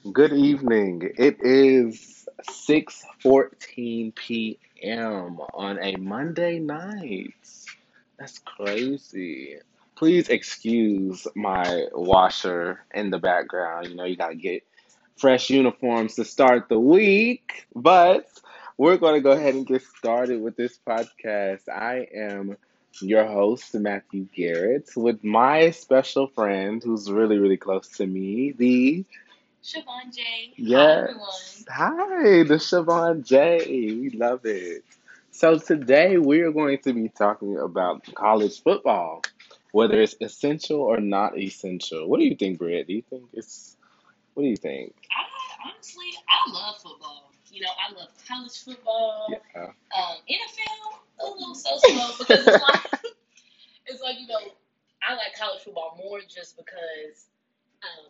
Good evening. It is 6:14 p.m. on a Monday night. That's crazy. Please excuse my washer in the background. You know, you gotta get fresh uniforms to start the week. But we're going to go ahead and get started with this podcast. I am your host, Matthew Garrett, with my special friend who's really, really close to me, the Siobhan J. Hi, Yes. everyone. Hi, the Siobhan J. We love it. So today we are going to be talking about college football, whether it's essential or not essential. What do you think, Britt? Do you think it's what do you think? I honestly, I love football. You know, I love college football. Yeah. Um, NFL, a little so-so because it's like, it's like you know, I like college football more just because um,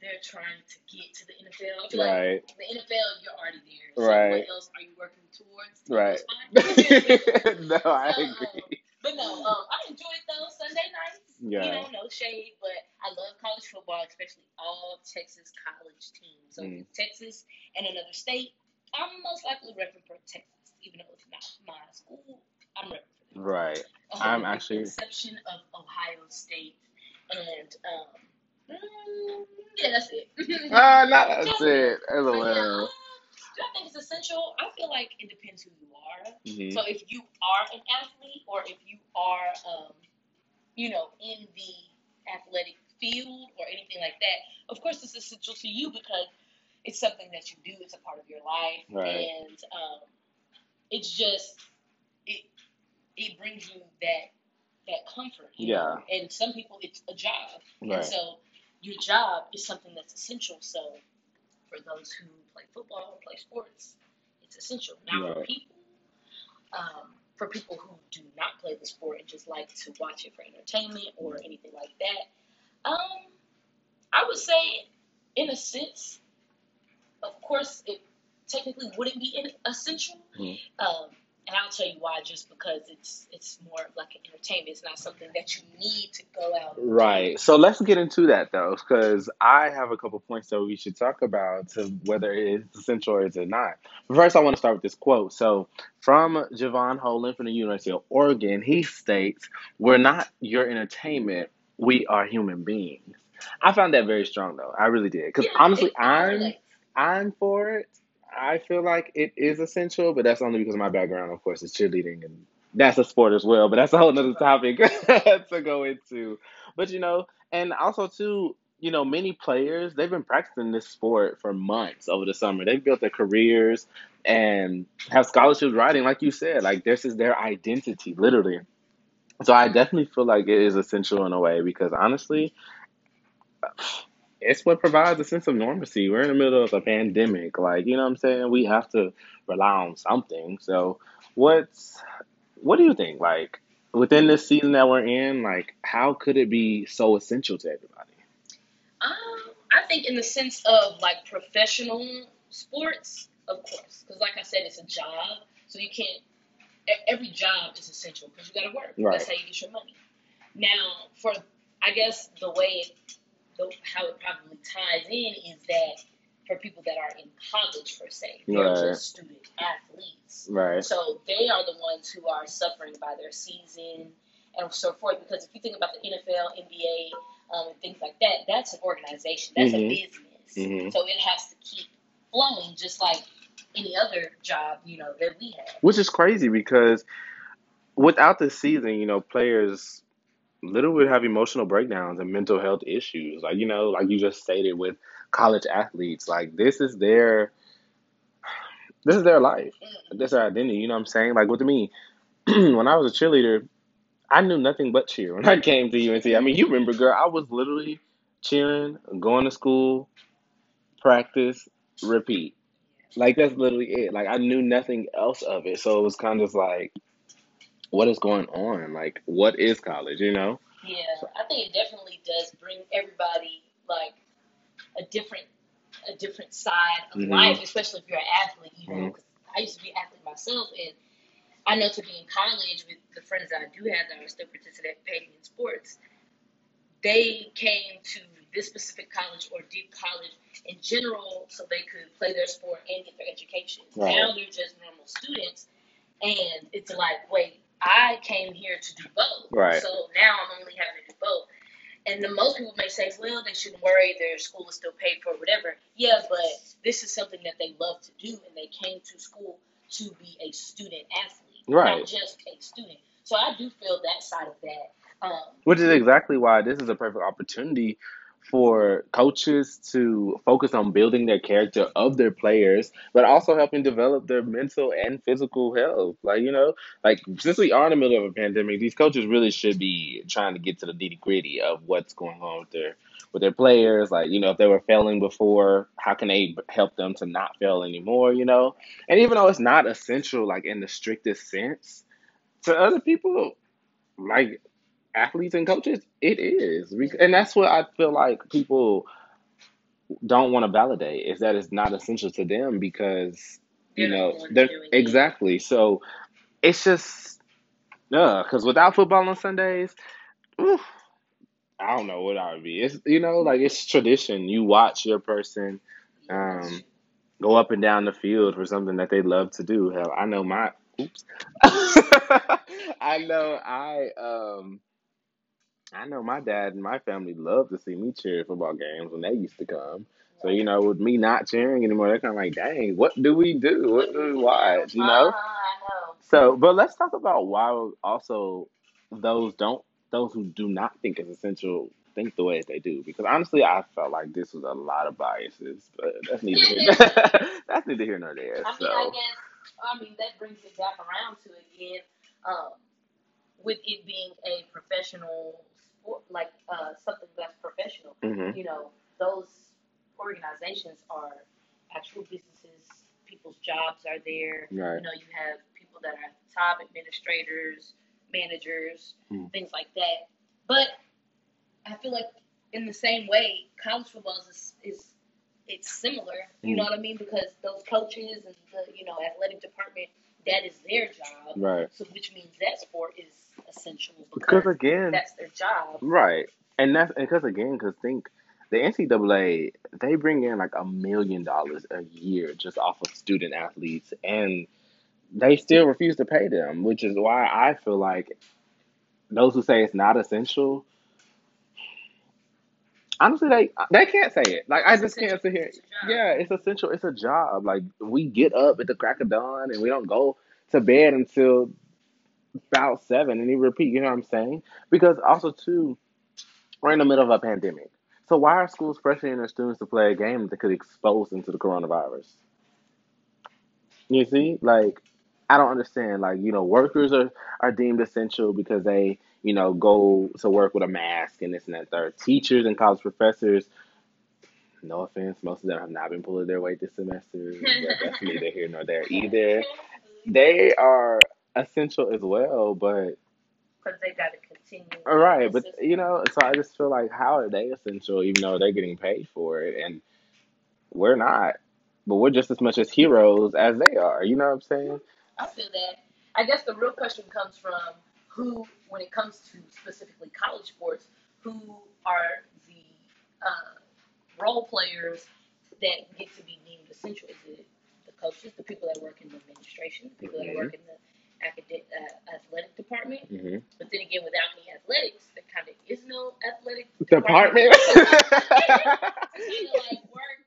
they're trying to get to the NFL. I feel like Right. the NFL, you're already there. So Right. what else are you working towards? Right. No, I Um, agree. But no, um, I enjoyed those Sunday nights. Yeah. You know, no shade, but I love college football, especially all Texas college teams. So Mm. Texas and another state, I'm most likely repping for Texas, even though it's not my school. I'm repping for them. Right. Um, I'm actually- the exception of Ohio State and um, mm, yeah, that's it. Ah, no, that's it. Yeah, LOL. uh, do I think it's essential? I feel like it depends who you are. Mhm. So if you are an athlete or if you are, um, you know, in the athletic field or anything like that, of course it's essential to you because it's something that you do. It's a part of your life, Right. and um, it's just it it brings you that that comfort. know? And some people, it's a job, and so your job is something that's essential. So for those who play football or play sports, it's essential. Now for people, um, for people who do not play the sport and just like to watch it for entertainment or anything like that, um, I would say, in a sense, of course, it technically wouldn't be in- essential. Mhm. Um, and I'll tell you why. Just because it's it's more of like an entertainment. It's not something that you need to go out. do. Right. So let's get into that though, because I have a couple points that we should talk about to whether it is essential or is it not. But first, I want to start with this quote. So from Jevon Holland from the University of Oregon, he states, "We're not your entertainment. We are human beings." I found that very strong though. I really did, because Yeah, honestly, I'm. I'm for it. I feel like it is essential, but that's only because my background, of course, is cheerleading, and that's a sport as well. But that's a whole nother topic to go into. But you know, and also too, you know, many players they've been practicing this sport for months over the summer. They've built their careers and have scholarships riding, like you said. Like this is their identity, literally. So I definitely feel like it is essential in a way because honestly, it's what provides a sense of normalcy. We're in the middle of a pandemic. Like, you know what I'm saying? We have to rely on something. So what's what do you think? Like within this season that we're in, like how could it be so essential to everybody? Um, I think in the sense of like professional sports, of course, because like I said, it's a job, so you can't. Every job is essential because you got to work. Right. That's how you get your money. Now, for I guess the way the, how it probably ties in is that for people that are in college per se, they're Right. just student athletes. Right. So they are the ones who are suffering by their season and so forth. Because if you think about the NFL, NBA, um, and things like that, that's an organization. That's Mhm. a business. Mhm. So it has to keep flowing, just like any other job, you know, that we have. Which is crazy because without the season, you know, players literally would have emotional breakdowns and mental health issues. Like, you know, like you just stated with college athletes, like this is their this is their life. That's their identity. You know what I'm saying? Like with me, when I was a cheerleader, I knew nothing but cheer when I came to UNC. I mean, you remember, girl, I was literally cheering, going to school, practice, repeat. Like that's literally it. Like I knew nothing else of it. So it was kind of like, what is going on? Like, what is college? You know? Yeah, I think it definitely does bring everybody like a different a different side of Mhm. life, especially if you're an athlete. You know, Mhm. 'cause I used to be an athlete myself, and I know to be in college with the friends that I do have that are still participating in sports, they came to this specific college or deep college in general so they could play their sport and get their education. Right. Now they're just normal students and it's like, wait, I came here to do both. Right. So now I'm only having to do both. And the most people may say, well, they shouldn't worry, their school is still paid for, whatever. Yeah, but this is something that they love to do, and they came to school to be a student athlete, Right. not just a student. So I do feel that side of that. Um, Which is exactly why this is a perfect opportunity for coaches to focus on building their character of their players, but also helping develop their mental and physical health. Like, you know, like since we are in the middle of a pandemic, these coaches really should be trying to get to the nitty gritty of what's going on with their with their players. Like, you know, if they were failing before, how can they help them to not fail anymore, you know? And even though it's not essential, like in the strictest sense, to other people, like athletes and coaches, it is. And that's what I feel like people don't want to validate is that it's not essential to them because, you they're know, the they're exactly. So it's just, uh, because without football on Sundays, oof, I don't know what I would be. It's, you know, like it's tradition. You watch your person um, go up and down the field for something that they love to do. Hell, I know my, oops. I know I, um, I know my dad and my family love to see me cheer at football games when they used to come. So, you know, with me not cheering anymore, they're kind of like, dang, what do we do? What do we watch? You know? Uh-huh, know. So, but let's talk about why also those don't, those who do not think it's essential think the way that they do. Because honestly, I felt like this was a lot of biases, but that's neither here, that's neither here nor there. I mean, I So, guess, I mean, that brings it back around to again, um, with it being a professional sport, like uh, something that's professional. hmm You know, those organizations are actual businesses. People's jobs are there. right. You know, you have people that are top, administrators, managers, Mm. things like that. But I feel like in the same way, college football is is it's similar. You Mm. know what I mean? Because those coaches and the you know athletic department, that is their job. Right. So which means that sport is essential Because because again, that's their job. Right. And that's because again, because think the NCAA, they bring in like a million dollars a year just off of student athletes, and they still refuse to pay them, which is why I feel like those who say it's not essential, honestly, they they can't say it. Like I just can't sit here. Yeah, it's essential. It's a job. Like we get up at the crack of dawn, and we don't go to bed until about seven, and you repeat. You know what I'm saying? Because also too, we're in the middle of a pandemic. So why are schools pressuring their students to play a game that could expose them to the coronavirus? You see, like I don't understand. Like you know, workers are are deemed essential because they you know go to work with a mask and this and that. Third, teachers and college professors. No offense, most of them have not been pulling their weight this semester, that's neither here nor there either. They are essential as well, but Because they got to continue all right, but system. you know, so I just feel like how are they essential even though they're getting paid for it and we're not. But we're just as much as heroes as they are. You know what I'm saying? I feel that. I guess the real question comes from who, when it comes to specifically college sports, who are the uh, role players that get to be deemed essential? Is it the coaches, the people that work in the administration, the people that Mhm. work in the academic, uh, athletic department? hmm But then again, without any athletics, there kind of is no athletic Department. It's kind of like work,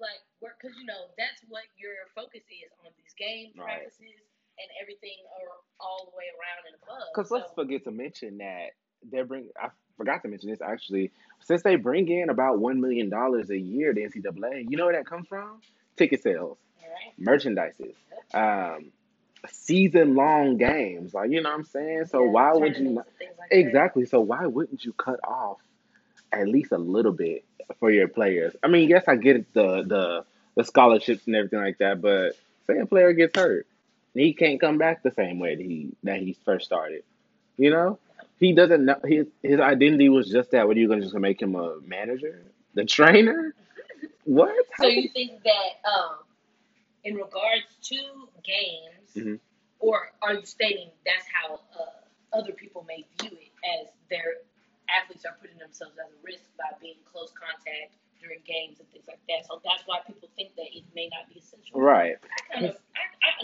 like work, because you know that's what your focus is on these game Right. practices and everything are all the way around and above. Because let's forget to mention that they're bring. I forgot to mention this actually. Since they bring in about one million dollars a year to NCAA, you know where that comes from? Ticket sales, right. merchandises, um, season long games. Like you know what I'm saying. So Yeah, why would you? Not, like that. exactly. So why wouldn't you cut off at least a little bit for your players? I mean, yes, I get the the the scholarships and everything like that, but say a player gets hurt, he can't come back the same way that he that he first started. You know, he doesn't know his his identity was just that. What are you gonna just make him a manager, the trainer? What? So you think that um, in regards to games, Mhm. or are you stating that's how uh, other people may view it as their athletes are putting themselves at a risk by being close contact during games and things like that. So that's why people think that it may not be essential. Right. I kind of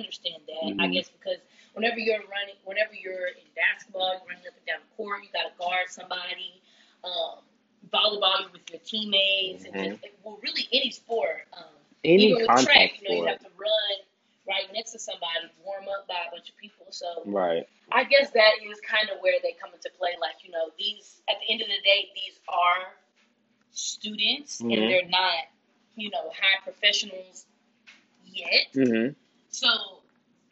understand that. I Mhm. guess because whenever you're running, whenever you're in basketball, you're running up and down the court, you got to guard somebody. Um, volleyball, you're with your teammates, Mhm. and just well, really any sport. Um, Any even with track, you know, you have to run right next to somebody, warm up by a bunch of people. So Right. I guess that is kind of where they come into play. Like, you know, these, at the end of the day, these are students Mhm. and they're not, you know, high professionals yet. Mm-hmm. So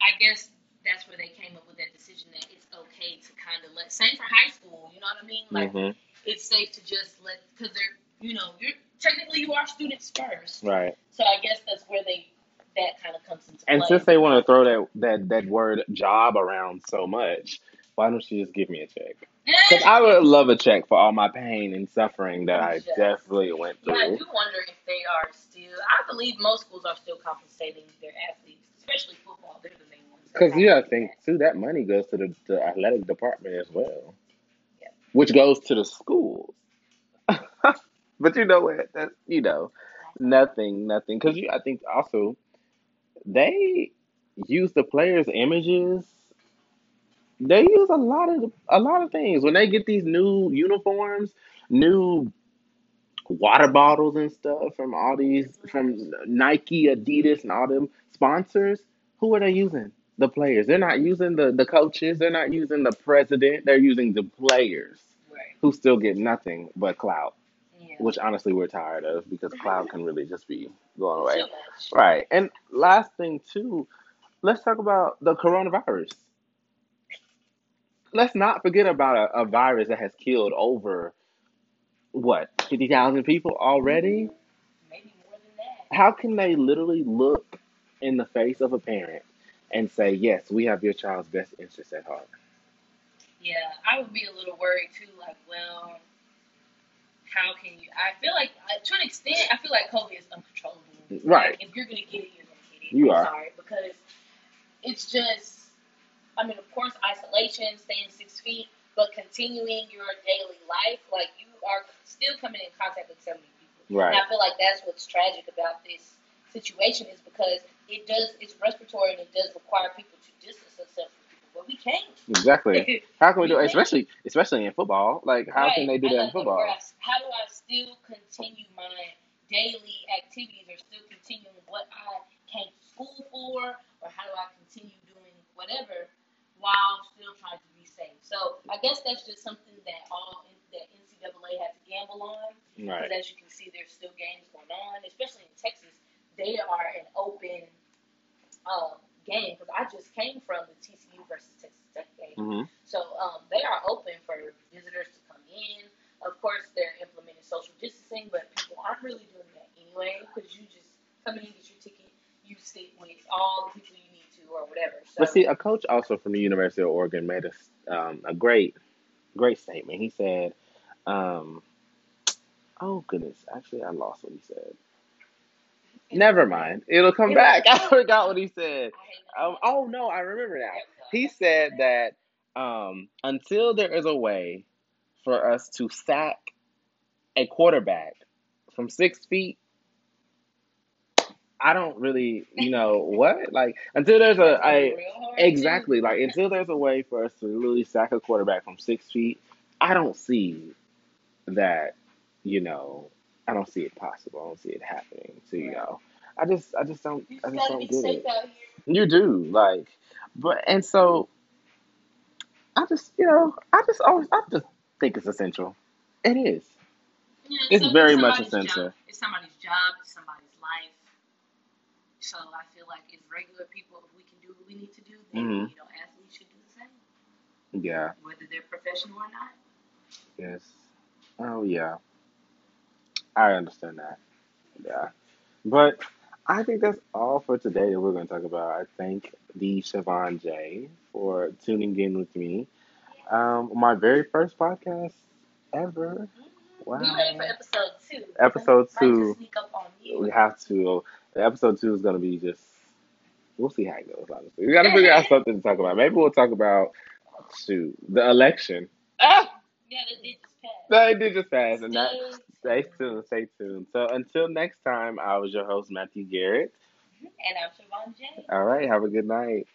I guess that's where they came up with that decision that it's okay to kind of let, same for high school, you know what I mean? Like, Mm-hmm. it's safe to just let, because they're, you know, you're technically you are students first. Right. So I guess that's where they, that kind of comes into And play. since they want to throw that, that that word job around so much, why don't you just give me a check? Because I would love a check for all my pain and suffering that I Yes. definitely went Yeah, I do wonder if they are still. I believe most schools are still compensating their athletes, especially football. They're the main ones. Because you gotta think too, that money goes to the, the athletic department as well, Yep. which goes to the schools. but you know what? You know, nothing, nothing. Because you, I think also they use the players' images. They use a lot of a lot of things when they get these new uniforms, new water bottles and stuff from all these from Nike, Adidas, and all them sponsors. Who are they using? The players. They're not using the the coaches. They're not using the president. They're using the players Right. who still get nothing but clout, Yeah. which honestly we're tired of because clout can really just be going away. much. Right. And last thing too, let's talk about the coronavirus. Let's not forget about a, a virus that has killed over what fifty thousand people already. Maybe more than that. How can they literally look in the face of a parent and say, "Yes, we have your child's best interest at heart"? Yeah, I would be a little worried too. Like, well, how can you? I feel like, uh, to an extent, I feel like COVID is uncontrollable. Right. Like, if you're gonna get it, you're gonna get it. You I'm are. sorry because it's just. I mean, of course, isolation, staying six feet, but continuing your daily life, like you are still coming in contact with so many people. Right. And I feel like that's what's tragic about this situation is because it does it's respiratory and it does require people to distance themselves from people, but we can't. Exactly. How can we do it? Can't. Especially, especially in football. Like, how can they do I that in football? How do I still continue my daily activities or still continue what I came to school for, or how do I continue doing whatever while still trying to be safe? So I guess that's just something that all that NCAA had to gamble on. Right. Because as you can see, there's still games going on, especially in Texas. They are an open uh, game because I just came from the TCU versus Texas Tech game. hmm So um, they are open for visitors to come in. Of course, they're implementing social distancing, but people aren't really doing that anyway because you just come in, get your ticket, you sit with all the people whatever. So But see, a coach also from the University of Oregon made a, um, a great, great statement. He said, um, "Oh goodness, actually, I lost what he said. Never mind, it'll come back. I forgot what he said. Um, oh no, I remember now. He said that um, until there is a way for us to sack a quarterback from six feet, I don't really, you know, what like until there's a, hard, exactly like until there's a way for us to really sack a quarterback from six feet, I don't see that, you know, I don't see it possible. I don't see it happening. So you Right. know, I just, I just don't, You I just don't get it. You do like, but and so I just, you know, I just always, I just think it's essential. It is. It's some- very much essential. Job. It's somebody's job. It's somebody's life. So I feel like if regular people, if we can do what we need to do, then Mhm. you know athletes should do the same, Yeah. whether they're professional or not. Yes. Oh yeah. I understand that. Yeah. But I think that's all for today that we're going to talk about. I thank the Siobhan J for tuning in with me. Um, my very first podcast ever. Wow. We ready for episode two. Episode two. sneak up on you. We have to. The episode two is going to be just. We'll see how it goes. Honestly, we got to figure out something to talk about. Maybe we'll talk about shoot the election. Ah, Yeah, they did just pass. No, it did just pass, and that Stay stay tuned, stay tuned. So until next time, I was your host Matthew Garrett. And I'm Siobhan James. All right, have a good night.